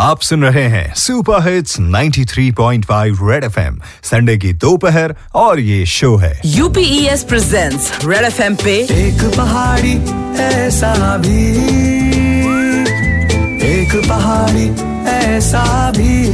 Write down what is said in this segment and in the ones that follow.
आप सुन रहे हैं super hits 93.5 red FM Sunday की दोपहर और ये शो है। यूपीएस प्रेजेंट्स रेड एफएम पे एक पहाड़ी ऐसा भी। एक पहाड़ी ऐसा भी।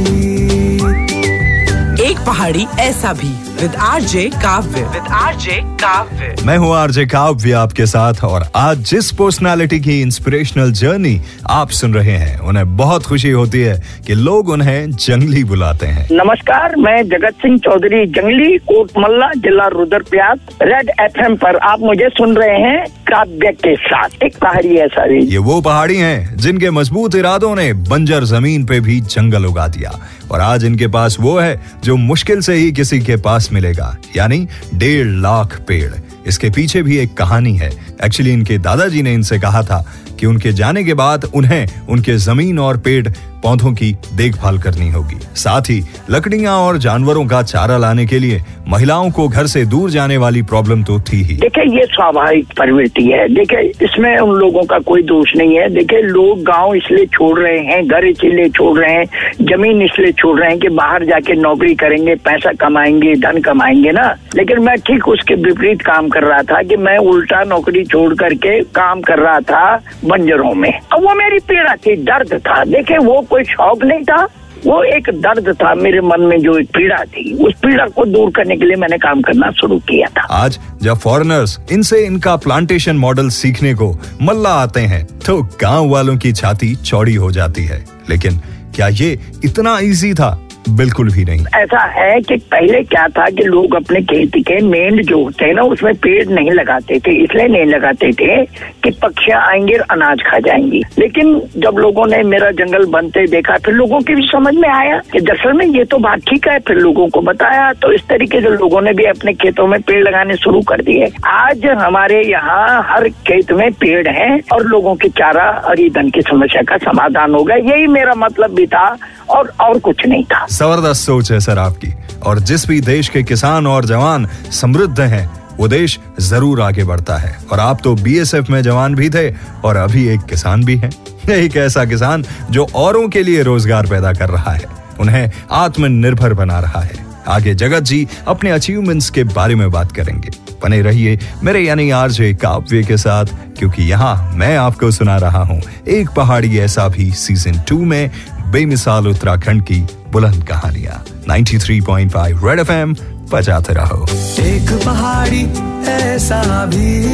एक पहाड़ी ऐसा भी। With RJ Kavya with RJ Kavya मैं हूँ आरजे काव्य आपके साथ और आज जिस पर्सनालिटी की इंस्पिरेशनल जर्नी आप सुन रहे हैं उन्हें बहुत खुशी होती है कि लोग उन्हें जंगली बुलाते हैं। नमस्कार मैं जगत सिंह चौधरी जंगली कोटमल्ला जिला रुद्रप्रयाग रेड एफएम पर आप मुझे सुन रहे हैं काव्य के साथ। एक पहाड़ी है सारी। ये वो पहाड़ी हैं जिनके मज़बूत इरादों ने बंजर ज़मीन पे भी जंगल उगा दिया। और आज इनके पास वो है जो मुश्किल से ही किसी के पास मिलेगा यानी डेढ़ लाख पेड़। इसके पीछे भी एक कहानी है। एक्चुअली इनके दादाजी ने इनसे कहा था कि उनके जाने के बाद उन्हें उनके ज़मीन और पेड़ पौधों की देखभाल करनी होगी। साथ ही, लकड़ियाँ और जानवरों का चारा लाने के लिए महिलाओं को घर से दूर जाने वाली प्रॉब्लम तो थी ही। देखिए, ये स्वाभाविक प्रवृत्ति है। देखिए, इसमें उन लोगों का कोई दोष नहीं है। देखिए, लोग गाँव इसलिए छोड़ रहे हैं, घर इसलिए छोड़ रहे हैं, ज़मीन इसलिए छोड़ रहे हैं कि बाहर जाके नौकरी करेंगे, पैसा कमाएँगे, धन कमाएँगे ना। लेकिन मैं ठीक उसके विपरीत काम कर रहा था कि मैं उल्टा नौकरी छोड़ करके काम कर रहा था बंजरों में। अब वो मेरी पीड़ा थी, दर्द था। देखिए वो कोई शौक नहीं था। वो एक दर्द था मेरे मन में, जो एक पीड़ा थी। उस पीड़ा को दूर करने के लिए मैंने काम करना शुरू किया था। आज जब फॉरेनर्स इनसे इनका प्लांटेशन मॉडल सीखने को मल्ला आते हैं तो गाँव वालों की छाती चौड़ी हो जाती है। लेकिन क्या ये इतना इजी था बिल्कुल भी नहीं। ऐसा है कि पहले क्या था कि लोग अपने खेती के मेंढ जो होते हैं ना, उसमें पेड़ नहीं लगाते थे, इसलिए नहीं लगाते थे कि पक्षियाँ आएँगे और अनाज खा जाएँगी। लेकिन जब लोगों ने मेरा जंगल बनते देखा, फिर लोगों की भी समझ में आया कि दरअसल में ये तो बात ठीक है, फिर लोगों को बताया। तो इस तरीके से लोगों ने भी अपने खेतों में पेड़ लगाने शुरू कर दिए। आज हमारे यहाँ हर खेत में पेड़ है और लोगों की चारा और ईंधन की समस्या का समाधान हो गया। यही मेरा मतलब भी था और और कुछ नहीं था। ज़बरदस्त सोच है सर आपकी। और जिस भी देश के किसान और जवान समृद्ध हैं, वो देश ज़रूर आगे बढ़ता है। और आप तो बीएसएफ में जवान भी थे और अभी एक किसान भी हैं। एक ऐसा किसान जो औरों के लिए रोज़गार पैदा कर रहा है, उन्हें आत्मनिर्भर बना रहा है। आगे जगत जी अपने अचीवमेंट्स के बारे में बात करेंगे। बने रहिए मेरे यानी आरजे काव्य के साथ, क्योंकि यहाँ मैं आपको सुना रहा हूँ। एक पहाड़ी ऐसा भी सीज़न टू में बेमिसाल उत्तराखंड की बुलंद कहानियाँ। 93.5 रेड एफएम बजाते रहो। एक पहाड़ी ऐसा भी।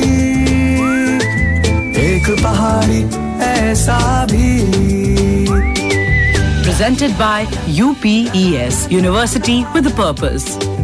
एक पहाड़ी ऐसा भी। Presented by UPES University with a purpose.